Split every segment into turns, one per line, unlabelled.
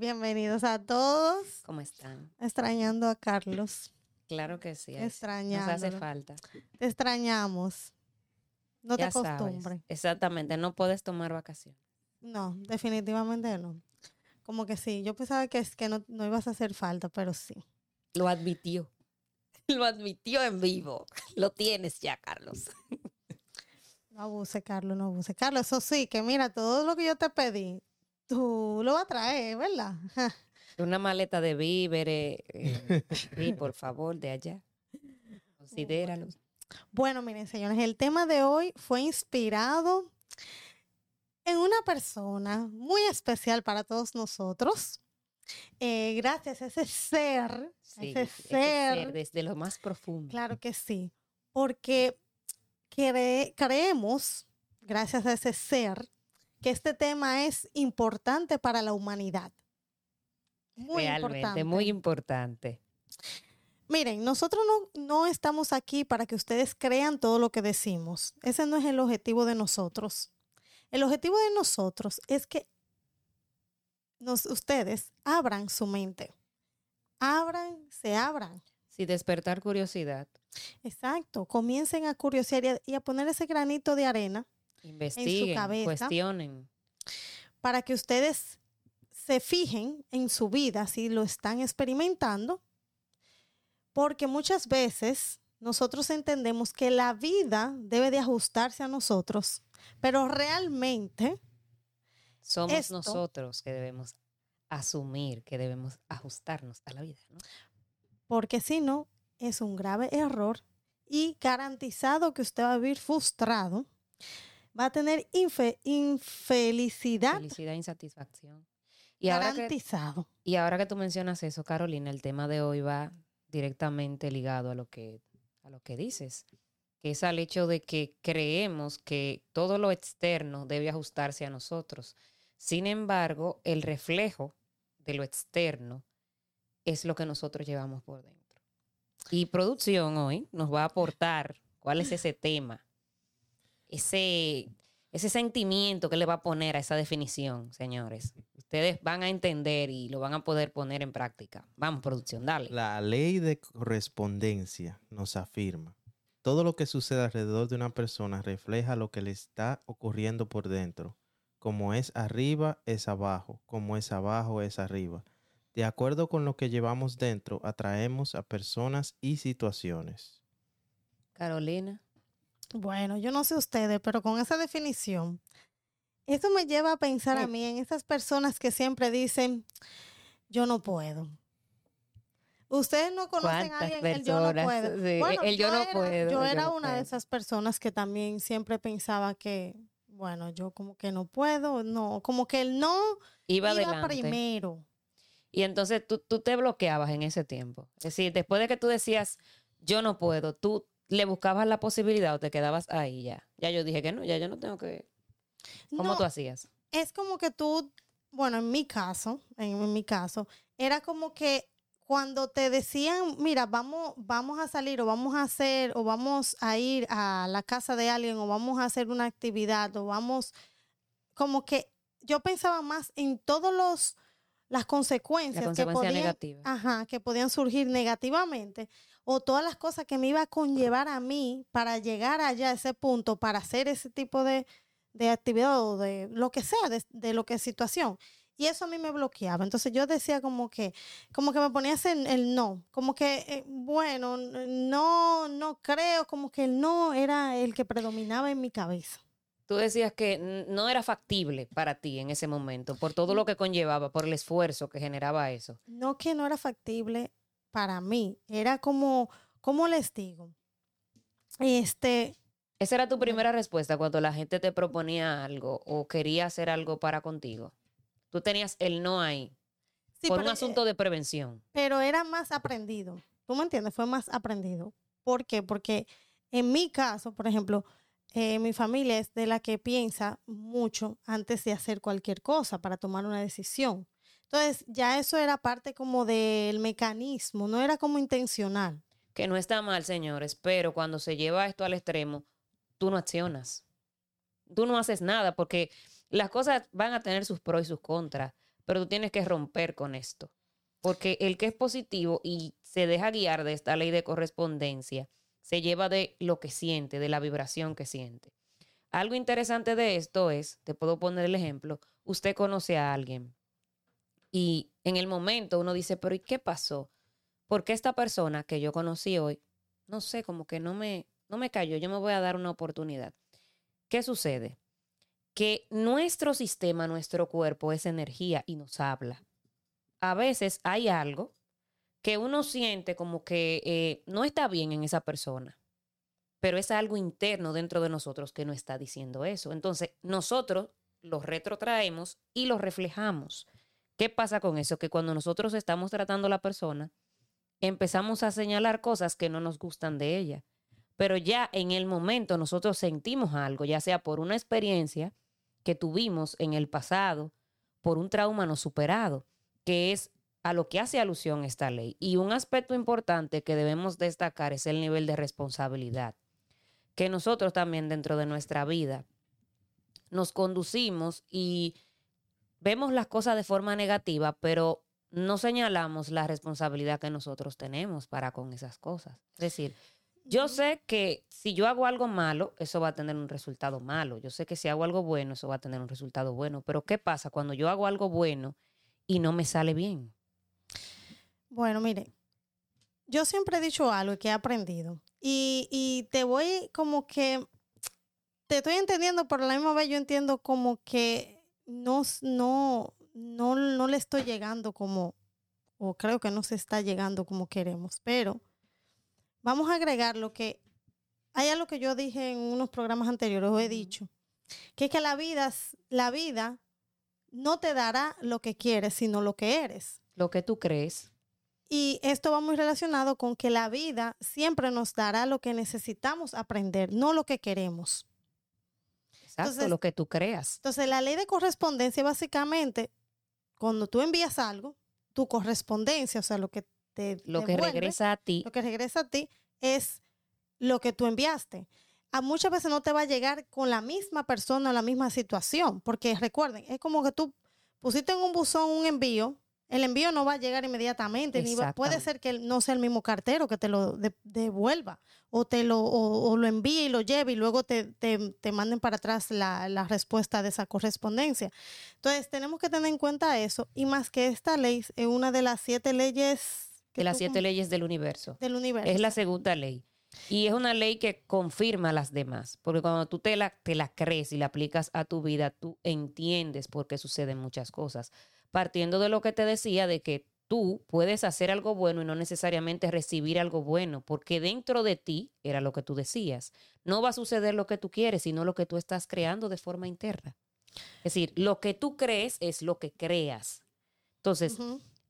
Bienvenidos a todos.
¿Cómo están?
Extrañando a Carlos.
Claro que sí. Nos hace falta.
Te extrañamos. No te
Ya sabes.
acostumbres.
Exactamente, no puedes tomar vacaciones.
No, definitivamente no. Como que sí, yo pensaba que es que no, no ibas a hacer falta, pero sí.
Lo admitió. Lo admitió en vivo. Lo tienes ya, Carlos.
No abuse, Carlos, no abuse. Carlos, eso sí, que mira, todo lo que yo te pedí, tú lo vas a traer, ¿verdad?
Una maleta de víveres. eh, sí, por favor, de allá. Considéralo.
Bueno, miren, señores, el tema de hoy fue inspirado en una persona muy especial para todos nosotros. Eh, gracias a ese ser,
Sí,
ese
ese
ser,
desde lo más profundo.
claro que sí, porque cre- creemos, gracias a ese ser, que este tema es importante para la humanidad. Muy
Realmente,
importante.
muy importante.
Miren, nosotros no, no estamos aquí para que ustedes crean todo lo que decimos. Ese no es el objetivo de nosotros. El objetivo de nosotros es que nos, ustedes abran su mente. Abran, se abran.
Sí, despertar curiosidad.
Exacto. Comiencen a curiosear y a, y a poner ese granito de arena
Investiguen,
cabeza.
cuestionen.
para que ustedes se fijen en su vida si lo están experimentando, porque muchas veces nosotros entendemos que la vida debe de ajustarse a nosotros, pero realmente
Somos
Esto-
nosotros que debemos asumir, que debemos ajustarnos a la vida. ¿no?
porque si no, es un grave error y garantizado que usted va a vivir frustrado, va a tener infe- infelicidad
Felicidad insatisfacción. Y ahora, que,
garantizado.
y ahora que tú mencionas eso, Carolina, el tema de hoy va directamente ligado a lo que, a lo que dices, que es al hecho de que creemos que todo lo externo debe ajustarse a nosotros. Sin embargo, el reflejo de lo externo es lo que nosotros llevamos por dentro. Y producción hoy nos va a aportar cuál es ese tema, ese, ese sentimiento que le va a poner a esa definición, señores. Ustedes van a entender y lo van a poder poner en práctica. Vamos, producción, dale.
La ley de correspondencia nos afirma, todo lo que sucede alrededor de una persona refleja lo que le está ocurriendo por dentro. Como es arriba, es abajo. Como es abajo, es arriba. De acuerdo con lo que llevamos dentro, atraemos a personas y situaciones.
Carolina.
Bueno, yo no sé ustedes, pero con esa definición, eso me lleva a pensar a mí en esas personas que siempre dicen, yo no puedo. Ustedes no conocen a
¿Cuántas
alguien el yo no
personas?
puedo.
Sí, el yo no
era-
puedo,
Yo
el yo
era una de esas personas que también siempre pensaba que, bueno, yo como que no puedo, no, como que el no
Iba
iba, primero.
Y entonces tú, tú te bloqueabas en ese tiempo. Es decir, después de que tú decías, yo no puedo, tú le buscabas la posibilidad o te quedabas ahí ya. Ya yo dije que no, ya yo no tengo que... ¿Cómo
No,
tú hacías?
es como que tú, bueno, en mi caso, en, mi caso, era como que cuando te decían, mira, vamos, vamos a salir o vamos a hacer o vamos a ir a la casa de alguien o vamos a hacer una actividad o vamos, como que yo pensaba más en todos los las consecuencias,
La
que podían,
negativa.
ajá, que podían surgir negativamente o todas las cosas que me iba a conllevar a mí para llegar allá a ese punto, para hacer ese tipo de, de actividad o de lo que sea, de, de lo que es situación. Y eso a mí me bloqueaba. Entonces yo decía como que, como que me ponías en el no, como que, eh, bueno, no, no creo, como que el no era el que predominaba en mi cabeza.
Tú decías que no era factible para ti en ese momento, por todo lo que conllevaba, por el esfuerzo que generaba eso.
No que no era factible para mí, era como, ¿cómo les digo? Este,
Esa era tu primera respuesta cuando la gente te proponía algo o quería hacer algo para contigo. Tú tenías el no ahí,
sí,
por
pero,
un asunto de prevención.
pero era más aprendido. ¿Tú me entiendes? Fue más aprendido. ¿Por qué? Porque en mi caso, por ejemplo, eh, mi familia es de la que piensa mucho antes de hacer cualquier cosa para tomar una decisión. Entonces, ya eso era parte como del mecanismo, no era como intencional.
Que no está mal, señores, pero cuando se lleva esto al extremo, tú no accionas. Tú no haces nada porque Las cosas van a tener sus pros y sus contras, pero tú tienes que romper con esto. Porque el que es positivo y se deja guiar de esta ley de correspondencia, se lleva de lo que siente, de la vibración que siente. Algo interesante de esto es, te puedo poner el ejemplo, usted conoce a alguien y en el momento uno dice, pero ¿y qué pasó? Porque esta persona que yo conocí hoy, no sé, como que no me, no me cayó, yo me voy a dar una oportunidad. ¿Qué sucede? Que nuestro sistema, nuestro cuerpo es energía y nos habla. A veces hay algo que uno siente como que eh, no está bien en esa persona, pero es algo interno dentro de nosotros que no está diciendo eso. Entonces, nosotros lo retrotraemos y lo reflejamos. ¿Qué pasa con eso? Que cuando nosotros estamos tratando a la persona, empezamos a señalar cosas que no nos gustan de ella. Pero ya en el momento nosotros sentimos algo, ya sea por una experiencia que tuvimos en el pasado, por un trauma no superado, que es a lo que hace alusión esta ley. Y un aspecto importante que debemos destacar es el nivel de responsabilidad, que nosotros también dentro de nuestra vida nos conducimos y vemos las cosas de forma negativa, pero no señalamos la responsabilidad que nosotros tenemos para con esas cosas. Es decir, yo sé que si yo hago algo malo, eso va a tener un resultado malo. Yo sé que si hago algo bueno, eso va a tener un resultado bueno. Pero ¿qué pasa cuando yo hago algo bueno y no me sale bien?
Bueno, mire, yo siempre he dicho algo que he aprendido. Y, y te voy como que, te estoy entendiendo, pero a la misma vez yo entiendo como que no, no, no, no le estoy llegando como, o creo que no se está llegando como queremos, pero vamos a agregar lo que, hay algo que yo dije en unos programas anteriores, o he dicho, que es que la vida, la vida no te dará lo que quieres, sino lo que eres.
Lo que tú crees.
Y esto va muy relacionado con que la vida siempre nos dará lo que necesitamos aprender, no lo que queremos.
Exacto, lo que tú creas.
Entonces, la ley de correspondencia, básicamente, cuando tú envías algo, tu correspondencia, o sea, lo que te.
Lo que regresa a ti.
Lo que regresa a ti es lo que tú enviaste. A muchas veces no te va a llegar con la misma persona o la misma situación, porque recuerden, es como que tú pusiste en un buzón un envío el envío no va a llegar inmediatamente, ni puede ser que no sea el mismo cartero que te lo devuelva o te lo, o, lo envíe y lo lleve y luego te, te, manden para atrás la, la, respuesta de esa correspondencia. Entonces, tenemos que tener en cuenta eso y más que esta ley es una de las siete leyes...
De las siete leyes del universo.
Del universo.
Es la segunda ley. Y es una ley que confirma las demás, porque cuando tú te la, te la crees y la aplicas a tu vida, tú entiendes por qué suceden muchas cosas partiendo de lo que te decía de que tú puedes hacer algo bueno y no necesariamente recibir algo bueno, porque dentro de ti era lo que tú decías. No va a suceder lo que tú quieres, sino lo que tú estás creando de forma interna. Es decir, lo que tú crees es lo que creas. Entonces,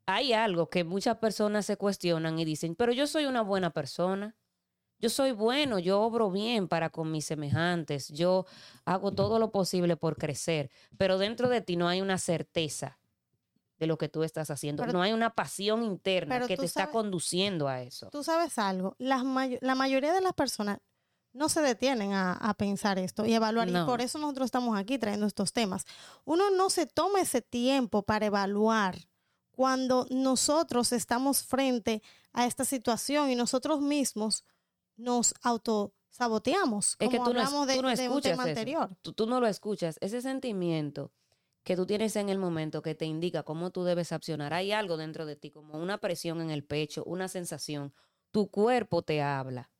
hay algo que muchas personas se cuestionan y dicen, pero yo soy una buena persona. Yo soy bueno, yo obro bien para con mis semejantes, yo hago todo lo posible por crecer, pero dentro de ti no hay una certeza de lo que tú estás haciendo. no hay una pasión interna que te está conduciendo a eso.
Tú sabes algo, la, la mayoría de las personas no se detienen a, pensar esto y evaluar. Y por eso nosotros estamos aquí trayendo estos temas. Uno no se toma ese tiempo para evaluar cuando nosotros estamos frente a esta situación y nosotros mismos nos autosaboteamos. Es que tú no, de, escuchas anterior.
tú no lo escuchas. Ese sentimiento que tú tienes en el momento que te indica cómo tú debes accionar. Hay algo dentro de ti, como una presión en el pecho, una sensación. Tu cuerpo te habla.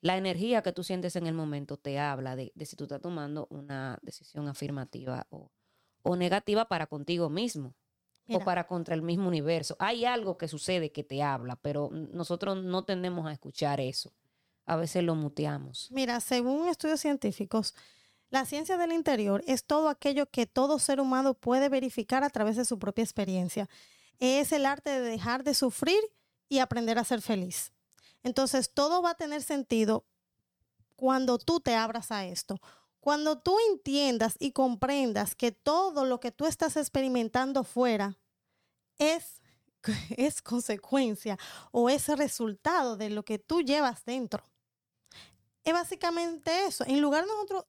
La energía que tú sientes en el momento te habla de, si tú estás tomando una decisión afirmativa o, o negativa para contigo mismo o para contra el mismo universo. Hay algo que sucede que te habla, pero nosotros no tendemos a escuchar eso. A veces lo muteamos.
Mira, según estudios científicos, la ciencia del interior es todo aquello que todo ser humano puede verificar a través de su propia experiencia. Es el arte de dejar de sufrir y aprender a ser feliz. Entonces, todo va a tener sentido cuando tú te abras a esto. Cuando tú entiendas y comprendas que todo lo que tú estás experimentando fuera es, es consecuencia o es resultado de lo que tú llevas dentro. Es básicamente eso. En lugar de nosotros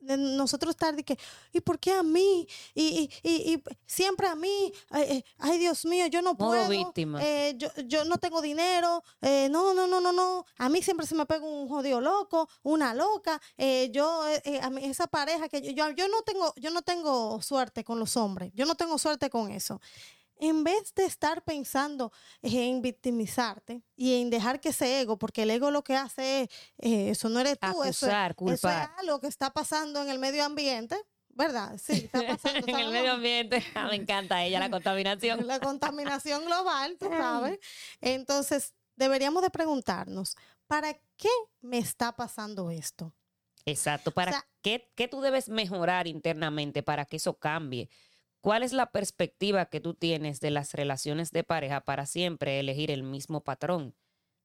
nosotros estar de que, ¿y por qué a mí? Y, y, y, y siempre a mí, ay, eh, ay, Dios mío, yo no
Modo
puedo.
víctima.
eh, yo, yo no tengo dinero, eh, no, no, no, no, no. A mí siempre se me pega un jodido loco, una loca. eh, yo, eh, a mí, esa pareja que yo, yo, yo no tengo, yo no tengo suerte con los hombres, yo no tengo suerte con eso. En vez de estar pensando en victimizarte y en dejar que ese ego, porque el ego lo que hace es, eh, eso no eres tú, eso, es- eso es
culpar.
algo que está pasando en el medio ambiente, ¿verdad? Sí, está pasando.
en el medio ambiente, ah, me encanta ella, la contaminación.
la contaminación global, tú sabes. Entonces, deberíamos de preguntarnos, ¿para qué me está pasando esto?
Exacto. ¿Para
sea-
qué, qué tú debes mejorar internamente para que eso cambie? ¿Cuál es la perspectiva que tú tienes de las relaciones de pareja para siempre elegir el mismo patrón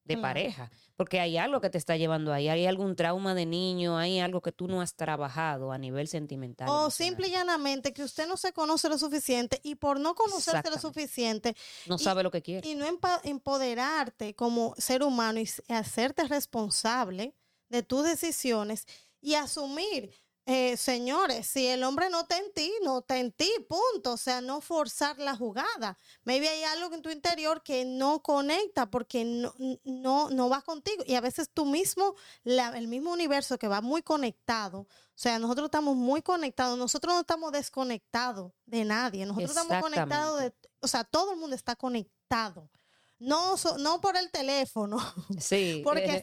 de pareja? Porque hay algo que te está llevando ahí, hay algún trauma de niño, hay algo que tú no has trabajado a nivel sentimental.
O simple y llanamente que usted no se conoce lo suficiente y por no conocerse lo suficiente
no
y-
sabe lo que quiere.
y no empoderarte como ser humano y hacerte responsable de tus decisiones y asumir, eh, señores, si el hombre no está en ti, no está en ti, punto. O sea, no forzar la jugada. Maybe hay algo en tu interior que no conecta porque no, no, no va contigo. Y a veces tú mismo, la- el mismo universo que va muy conectado, o sea, nosotros estamos muy conectados, nosotros no estamos desconectados de nadie, nosotros estamos conectados de, o sea, todo el mundo está conectado. No, so- no por el teléfono,
Sí.
porque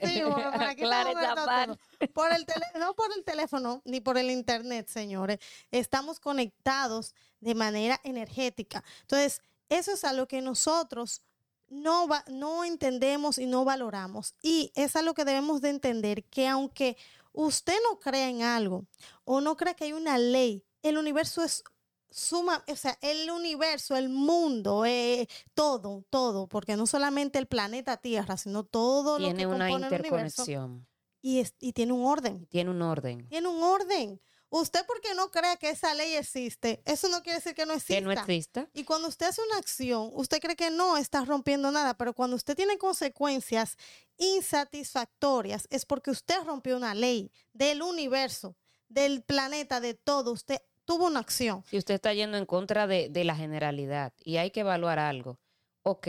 por el tele- no por el teléfono ni por el internet, señores. Estamos conectados de manera energética. Entonces, eso es algo que nosotros no, va- no entendemos y no valoramos. Y es algo que debemos de entender, que aunque usted no crea en algo o no crea que hay una ley, el universo es suma, o sea, el universo, el mundo, eh, todo, todo, porque no solamente el planeta Tierra, sino todo lo
Tiene
que
una
compone el universo
interconexión,
y, es- y tiene un orden.
tiene un orden.
Tiene un orden. Usted porque no cree que esa ley existe, eso no quiere decir que no exista.
Que no exista.
Y cuando usted hace una acción, usted cree que no está rompiendo nada, pero cuando usted tiene consecuencias insatisfactorias, es porque usted rompió una ley del universo, del planeta, de todo. Usted tuvo una acción.
Si usted está yendo en contra de, de la generalidad y hay que evaluar algo, ok,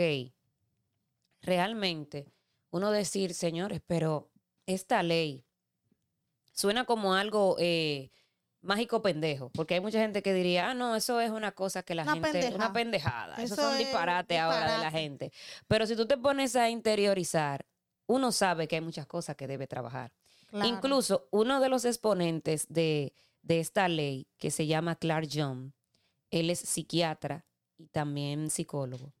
realmente uno decir, señores, pero esta ley suena como algo eh, mágico pendejo, porque hay mucha gente que diría, ah, no, eso es una cosa que la
Una
gente,
pendeja.
una pendejada, eso,
es
disparates ahora de la
disparate.
gente. Pero si tú te pones a interiorizar, uno sabe que hay muchas cosas que debe trabajar.
Claro.
Incluso uno de los exponentes de, de esta ley, que se llama Clark John, él es psiquiatra y también psicólogo.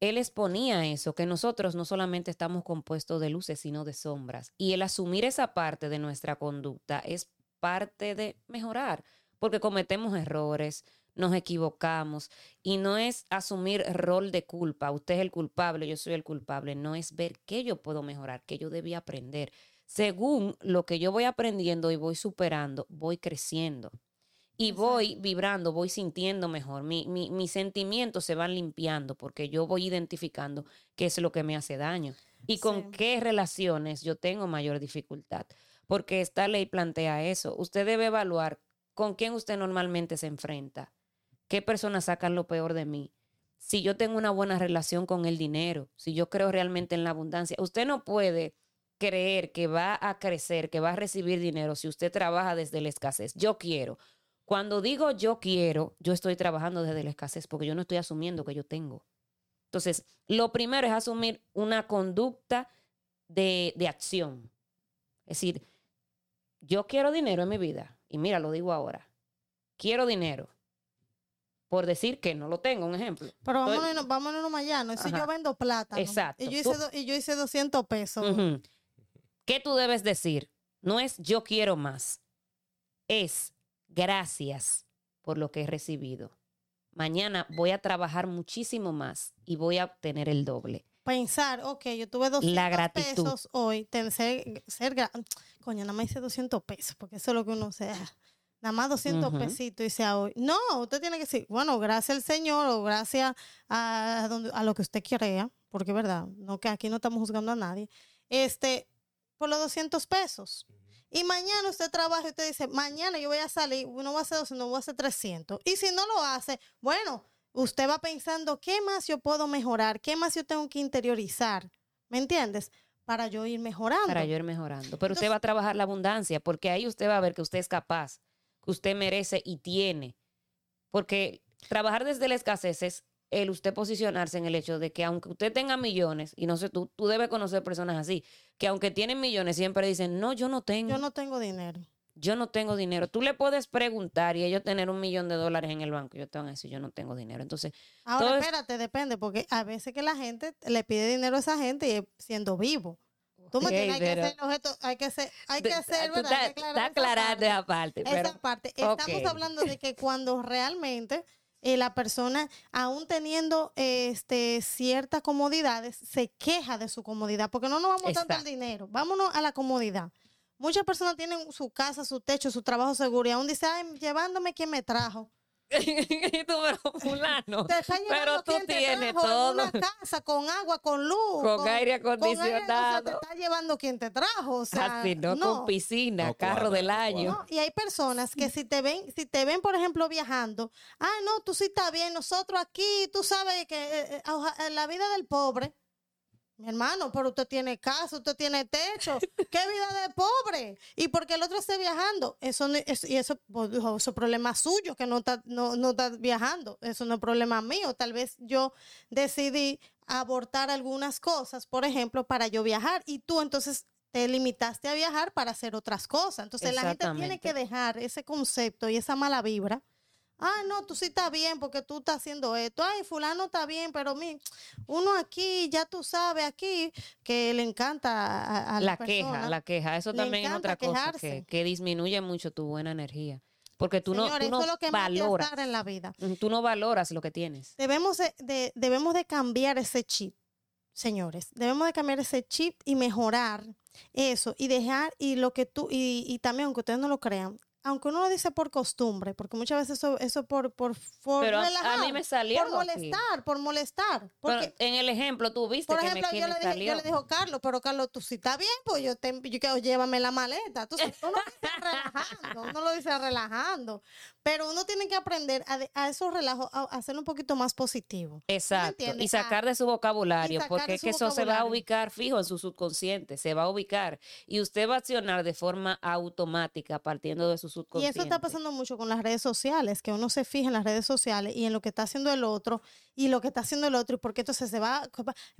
Él exponía eso, que nosotros no solamente estamos compuestos de luces, sino de sombras. Y el asumir esa parte de nuestra conducta es parte de mejorar, porque cometemos errores, nos equivocamos y no es asumir rol de culpa, usted es el culpable, yo soy el culpable, no es ver qué yo puedo mejorar, qué yo debía aprender. Según lo que yo voy aprendiendo y voy superando, voy creciendo. Y voy vibrando, voy sintiendo mejor. Mi- mi- mis sentimientos se van limpiando porque yo voy identificando qué es lo que me hace daño y con
Sí.
qué relaciones yo tengo mayor dificultad. Porque esta ley plantea eso. Usted debe evaluar con quién usted normalmente se enfrenta, qué personas sacan lo peor de mí. Si yo tengo una buena relación con el dinero, si yo creo realmente en la abundancia, usted no puede creer que va a crecer, que va a recibir dinero si usted trabaja desde la escasez. Yo quiero. Cuando digo yo quiero, yo estoy trabajando desde la escasez porque yo no estoy asumiendo que yo tengo. Entonces, lo primero es asumir una conducta de, de acción. Es decir, yo quiero dinero en mi vida. Y mira, lo digo ahora. Quiero dinero. Por decir que no lo tengo, un ejemplo.
Pero
Estoy-
vámonos, vámonos más allá. ¿no? Si
Ajá.
yo vendo plátano
Exacto.
y yo,
Tú-
hice do- y yo hice 200 pesos.
¿Qué tú debes decir? No es yo quiero más. Es gracias por lo que he recibido. Mañana voy a trabajar muchísimo más y voy a obtener el doble.
pensar, ok, yo tuve 200
La gratitud.
pesos hoy, ser, ser coño, nada más hice 200 pesos, porque eso es lo que uno sea. Nada más 200
Ujú.
pesitos y sea hoy. No, usted tiene que decir, bueno, gracias al Señor o gracias a, donde, a lo que usted crea, porque es verdad, no que aquí no estamos juzgando a nadie, este, por los 200 pesos. Y mañana usted trabaja y usted dice, mañana yo voy a salir, no voy a hacer 200, no voy a hacer 300. Y si no lo hace, bueno, usted va pensando, ¿qué más yo puedo mejorar? ¿Qué más yo tengo que interiorizar? ¿Me entiendes? Para yo ir mejorando.
Para yo ir mejorando. Pero usted va a trabajar la abundancia, porque ahí usted va a ver que usted es capaz, que usted merece y tiene. Porque trabajar desde la escasez es el usted posicionarse en el hecho de que aunque usted tenga millones, y no sé, tú, tú debes conocer personas así, que aunque tienen millones siempre dicen, no, yo no tengo.
Yo no tengo dinero.
Yo no tengo dinero. Tú le puedes preguntar y ellos tener un millón de dólares en el banco. Yo te van a decir, yo no tengo dinero. Entonces,
Ahora,
es-
espérate, depende, porque a veces que la gente le pide dinero a esa gente y siendo vivo. Tú me
Ok,
entiendes, hay que hacer objeto, hay que ser, hay que hacer,
tú
¿verdad? Aclarar
estás
esa parte.
parte.
Estamos hablando de que cuando realmente eh, la persona, aún teniendo este, ciertas comodidades, se queja de su comodidad, porque no nos vamos tanto al dinero, vámonos a la comodidad. Muchas personas tienen su casa, su techo, su trabajo seguro y aún dicen, "Ay, llevándome quien me trajo.
Y tú, pero fulano,
Te está
pero
llevando
tú
quien te
tienes
trajo en
todo.
una casa con agua, con luz,
Con aire
con aire, o sea,
acondicionado.
te está llevando quien te trajo, o sea,
Así, no, con piscina,
No
carro
cuadra,
del año.
No, y hay personas que si te ven, si te ven, por ejemplo, viajando, ah, no, tú sí estás bien, nosotros aquí, tú sabes que eh, eh, la vida del pobre, mi hermano, pero usted tiene casa, usted tiene techo, qué vida de pobre, y porque el otro esté viajando, eso, no- es- y eso, pues, eso es problema suyo, que no está, no, no está viajando, eso no es problema mío, tal vez yo decidí abortar algunas cosas, por ejemplo, para yo viajar, y tú entonces te limitaste a viajar para hacer otras cosas. Entonces la gente tiene que dejar ese concepto y esa mala vibra. Ah, no, tú sí estás bien porque tú estás haciendo esto. Ay, fulano está bien, pero mi, uno aquí, ya tú sabes, aquí, que le encanta a, a
la
la
queja, la queja. Eso también es otra cosa que, que disminuye mucho tu buena energía. Porque tú no,
Señores,
tú no
eso es lo que más
valoras.
en la vida.
Tú no valoras lo que tienes.
Debemos de, de- debemos de cambiar ese chip, señores. Debemos de cambiar ese chip y mejorar eso y dejar y lo que tú y, y también aunque ustedes no lo crean, aunque uno lo dice por costumbre, porque muchas veces eso eso por por, por
Pero a, mí me salió
por molestar, por molestar,
Pero
porque
en el ejemplo tú viste
por
que
ejemplo,
me,
yo le, dije,
salió.
yo le dijo Carlos, pero Carlos, tú sí estás bien, pues yo te yo quiero llévame la maleta. Tú uno lo dice relajando, uno lo dice relajando, pero uno tiene que aprender a, esos relajos, a, a hacerlo un poquito más positivo.
Exacto. Y
entiendes?
sacar de su vocabulario, porque es que eso se va a ubicar fijo en su subconsciente, se va a ubicar. Y usted va a accionar de forma automática partiendo de su
Y
subconsciente.
eso está pasando mucho con las redes sociales, que uno se fija en las redes sociales y en lo que está haciendo el otro y lo que está haciendo el otro y porque entonces se va,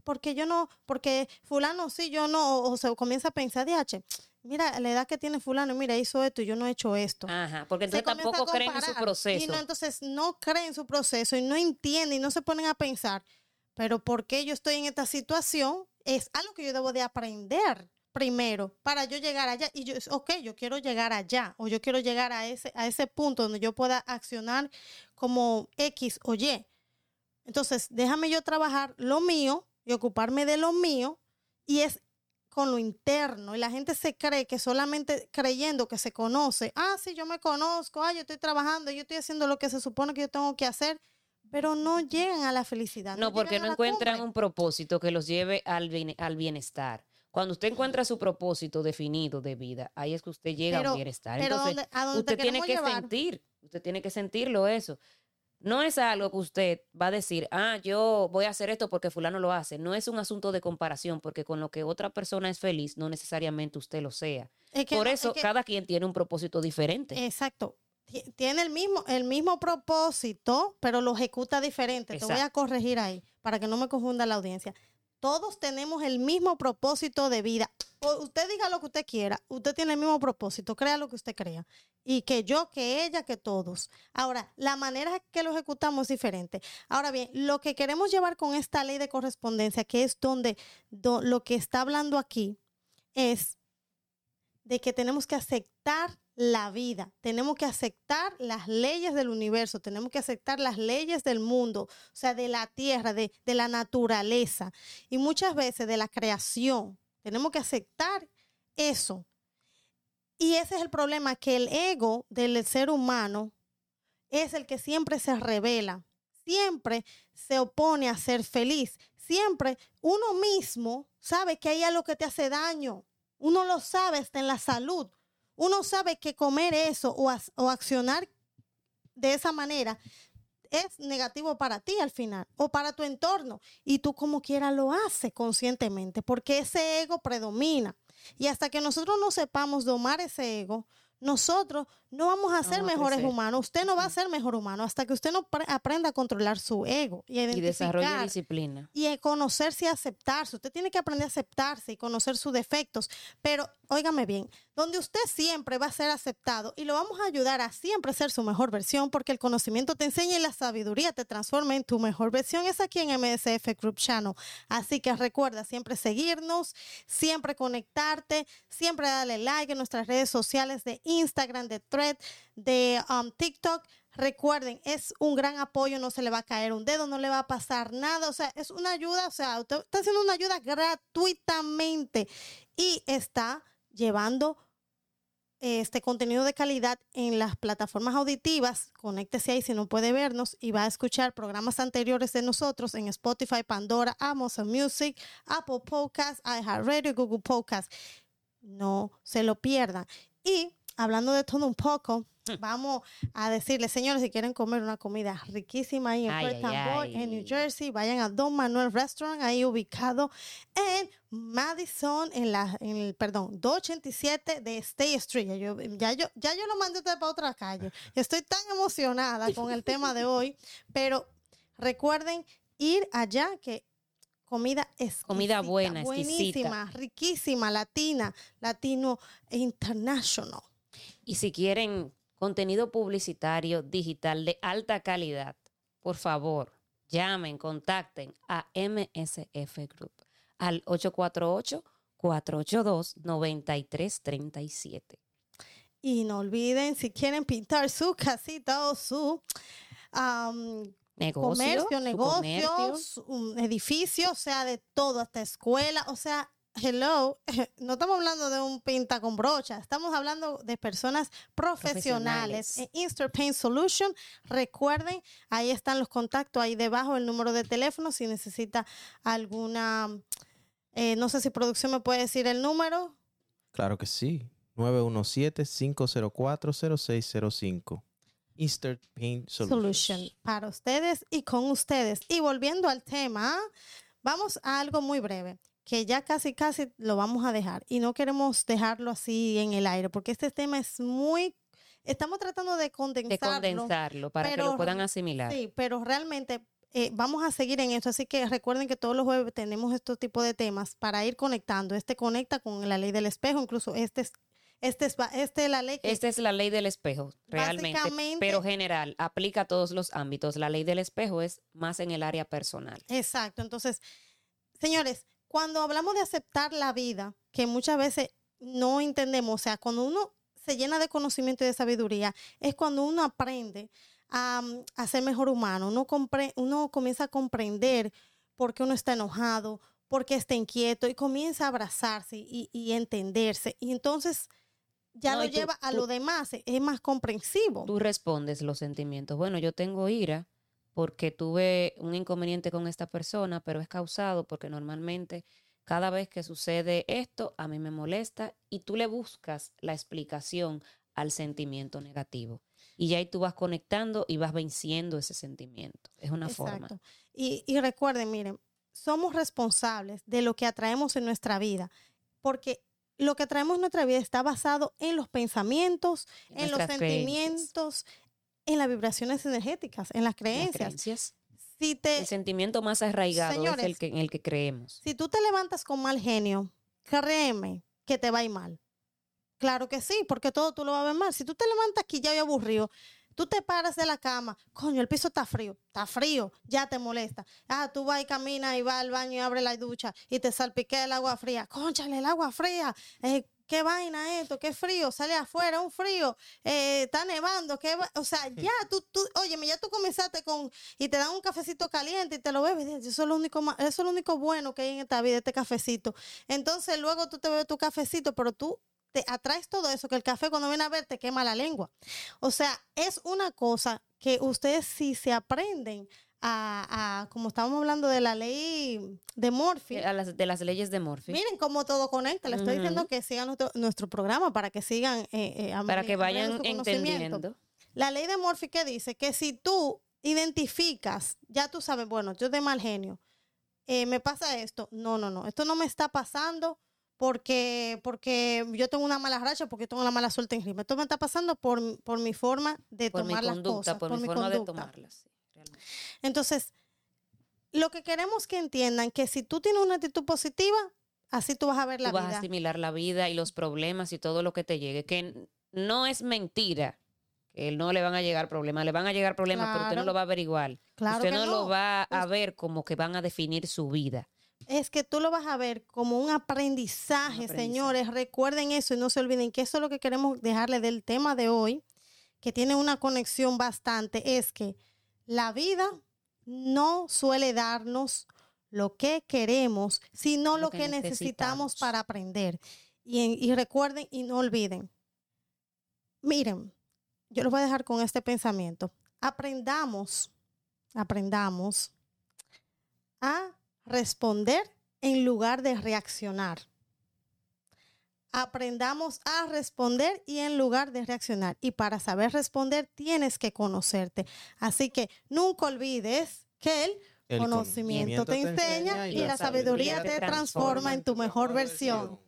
porque yo no, porque fulano sí, yo no, o, o se comienza a pensar, DH, mira la edad que tiene fulano, mira, hizo esto y yo no he hecho esto.
Ajá, porque entonces tampoco creen en su proceso.
Y no, entonces no creen en su proceso y no entienden y no se ponen a pensar, pero ¿por qué yo estoy en esta situación? Es algo que yo debo de aprender primero para yo llegar allá. Y yo, ok, yo quiero llegar allá o yo quiero llegar a ese, a ese punto donde yo pueda accionar como X o Y. Entonces, déjame yo trabajar lo mío y ocuparme de lo mío y es con lo interno y la gente se cree que solamente creyendo que se conoce, ah, sí, yo me conozco, ah, yo estoy trabajando, yo estoy haciendo lo que se supone que yo tengo que hacer, pero no llegan a la felicidad.
No, porque no
a
encuentran
cumbre.
un propósito que los lleve al, bien- al bienestar. Cuando usted encuentra su propósito definido de vida, ahí es que usted llega a
Pero-
un bienestar.
pero
Entonces,
a
usted
te
tiene que
llevar-
sentir, usted tiene que sentirlo eso. No es algo que usted va a decir, ah, yo voy a hacer esto porque fulano lo hace. No es un asunto de comparación, porque con lo que otra persona es feliz, no necesariamente usted lo sea.
Es que
Por
no- es
eso,
que-
cada quien tiene un propósito diferente.
Exacto. Ti- Tiene el mismo, el mismo propósito, pero lo ejecuta diferente. Te voy a corregir ahí para que no me confunda la audiencia. Todos tenemos el mismo propósito de vida. O usted diga lo que usted quiera, usted tiene el mismo propósito, crea lo que usted crea. Y que yo, que ella, que todos. Ahora, la manera que lo ejecutamos es diferente. Ahora bien, lo que queremos llevar con esta ley de correspondencia, que es donde do- lo que está hablando aquí, es de que tenemos que aceptar la vida, tenemos que aceptar las leyes del universo, tenemos que aceptar las leyes del mundo, o sea, de la tierra, de, de la naturaleza y muchas veces de la creación. Tenemos que aceptar eso. Y ese es el problema, que el ego del ser humano es el que siempre se revela, siempre se opone a ser feliz, siempre uno mismo sabe que hay algo que te hace daño, uno lo sabe, está en la salud. uno sabe que comer eso o, o accionar de esa manera es negativo para ti al final o para tu entorno y tú como quiera lo haces conscientemente porque ese ego predomina y hasta que nosotros no sepamos domar ese ego nosotros no vamos a ser
Vamos
mejores humanos usted no va a ser mejor humano hasta que usted no pre- aprenda a controlar su ego y identificar
disciplina.
y conocerse y aceptarse. Usted tiene que aprender a aceptarse y conocer sus defectos. Pero, óigame bien, donde usted siempre va a ser aceptado y lo vamos a ayudar a siempre ser su mejor versión, porque el conocimiento te enseña y la sabiduría te transforma en tu mejor versión, es aquí en MSF Group Channel. Así que recuerda siempre seguirnos, siempre conectarte, siempre darle like en nuestras redes sociales de Instagram, de Thread, de um, TikTok. Recuerden, es un gran apoyo, no se le va a caer un dedo, no le va a pasar nada, o sea, es una ayuda, o sea, está haciendo una ayuda gratuitamente y está llevando este contenido de calidad en las plataformas auditivas. Conéctese ahí si no puede vernos y va a escuchar programas anteriores de nosotros en Spotify, Pandora, Amazon Music, Apple Podcasts, iHeartRadio Google Podcasts. No se lo pierdan. Y hablando de todo un poco, vamos a decirles, señores, si quieren comer una comida riquísima ahí en
Ay,
en New. Jersey, vayan a Don Manuel Restaurant, ahí ubicado en Madison, en la, en el, perdón, 287 de State Street. Ya yo, ya yo, ya yo lo mandé para otra calle. Estoy tan emocionada con el tema de hoy, pero recuerden ir allá que comida es
Comida buena, exquisita.
buenísima, riquísima, latina, latino international.
Y si quieren contenido publicitario digital de alta calidad, por favor, llamen, contacten a MSF Group al 848-482-9337.
Y no olviden, si quieren pintar su casita o su am,
Negocio,
comercio,
comercio.
un edificio, o sea, de todo, hasta escuela, o sea, hello, no estamos hablando de un pinta con brocha, estamos hablando de personas profesionales.
Profesionales.
En Instant Paint Solution, recuerden, ahí están los contactos, ahí debajo el número de teléfono, si necesita alguna, eh, no sé si producción me puede decir el número.
Claro que sí. 917-504-0605. Eastern Paint Solutions.
Solution para ustedes y con ustedes. Y volviendo al tema, vamos a algo muy breve, que ya casi casi lo vamos a dejar y no queremos dejarlo así en el aire, porque este tema es muy, estamos tratando de
de
condensarlo.
condensarlo para que lo puedan asimilar.
Sí, pero realmente eh, vamos a seguir en esto, así que recuerden que todos los jueves tenemos estos tipos de temas para ir conectando. Este conecta con la ley del espejo, incluso este es, este es, este es la ley que
Esta es la ley del espejo, realmente, pero general, aplica a todos los ámbitos. La ley del espejo es más en el área personal.
Exacto. Entonces, señores, cuando hablamos de aceptar la vida, que muchas veces no entendemos, o sea, cuando uno se llena de conocimiento y de sabiduría, es cuando uno aprende a, mm, a ser mejor humano. Uno, compre- uno comienza a comprender por qué uno está enojado, por qué está inquieto y comienza a abrazarse y, y entenderse. Y entonces ya
No,
lo
tú-
lleva a
tú-
lo demás, es más comprensivo.
Tú respondes los sentimientos. Bueno, yo tengo ira porque tuve un inconveniente con esta persona, pero es causado porque normalmente cada vez que sucede esto, a mí me molesta y tú le buscas la explicación al sentimiento negativo. Y ya ahí tú vas conectando y vas venciendo ese sentimiento. Es una forma.
Y, y recuerden, miren, somos responsables de lo que atraemos en nuestra vida, porque lo que atraemos en nuestra vida está basado en los pensamientos, en, los
creencias,
sentimientos, en las vibraciones energéticas, en las
las
creencias.
creencias.
Si te,
El sentimiento más arraigado es el que, en el que creemos.
si tú te levantas con mal genio, créeme que te va a ir mal. Claro que sí, porque todo tú lo vas a ver mal. Si tú te levantas aquí ya aburrido, tú te paras de la cama, coño, el piso está frío, está frío, ya te molesta. Ah, tú vas y caminas y vas al baño y abres la ducha y te salpiquea el agua fría. Conchale, el agua fría. Eh, ¿Qué vaina esto? ¿Qué frío? Sale afuera, un frío. Eh, está nevando. ¿qué va-? O sea, ya tú, tú, óyeme, ya tú comenzaste con, y te dan un cafecito caliente y te lo bebes. Eso es lo único, eso es lo único bueno que hay en esta vida, este cafecito. Entonces luego tú te bebes tu cafecito, pero tú te atraes todo eso, que el café cuando viene a ver te quema la lengua. O sea, es una cosa que ustedes si se aprenden a, a- como estábamos hablando de la ley de Murphy.
A las- de las leyes de Morphy.
Miren cómo todo conecta. Le estoy diciendo que sigan nuestro, nuestro programa para que sigan eh, eh,
para que vayan
su conocimiento.
entendiendo.
La ley de Murphy que dice que si tú identificas, ya tú sabes, bueno, yo de mal genio, eh, me pasa esto. No, no, no. Esto no me está pasando porque, porque yo tengo una mala racha, porque tengo una mala suerte en rima. Esto me está pasando por, por mi forma de
Por mi
tomar las
conducta,
cosas,
por, mi forma de
conducta.
tomarlas. Realmente.
Entonces, lo que queremos que entiendan que si tú tienes una actitud positiva, así tú vas a ver la
Tú vas a
vida.
asimilar la vida y los problemas y todo lo que te llegue. Que no es mentira que no le van a llegar problemas. Le van a llegar problemas, pero usted no lo va a averiguar.
Claro
usted no,
no.
lo va a ver como que van a definir su vida.
es que tú lo vas a ver como un aprendizaje,
aprendizaje.
señores. Recuerden eso y no se olviden que eso es lo que queremos dejarle del tema de hoy, que tiene una conexión bastante, es que la vida no suele darnos lo que queremos, sino lo,
Lo que
que, necesitamos
necesitamos.
para aprender. Y, y recuerden y no olviden. Miren, yo los voy a dejar con este pensamiento. Aprendamos, aprendamos a responder en lugar de reaccionar aprendamos a responder y en lugar de reaccionar. Y para saber responder tienes que conocerte. Así que nunca olvides que
el,
conocimiento, te enseña y, la sabiduría, te transforma en tu mejor versión.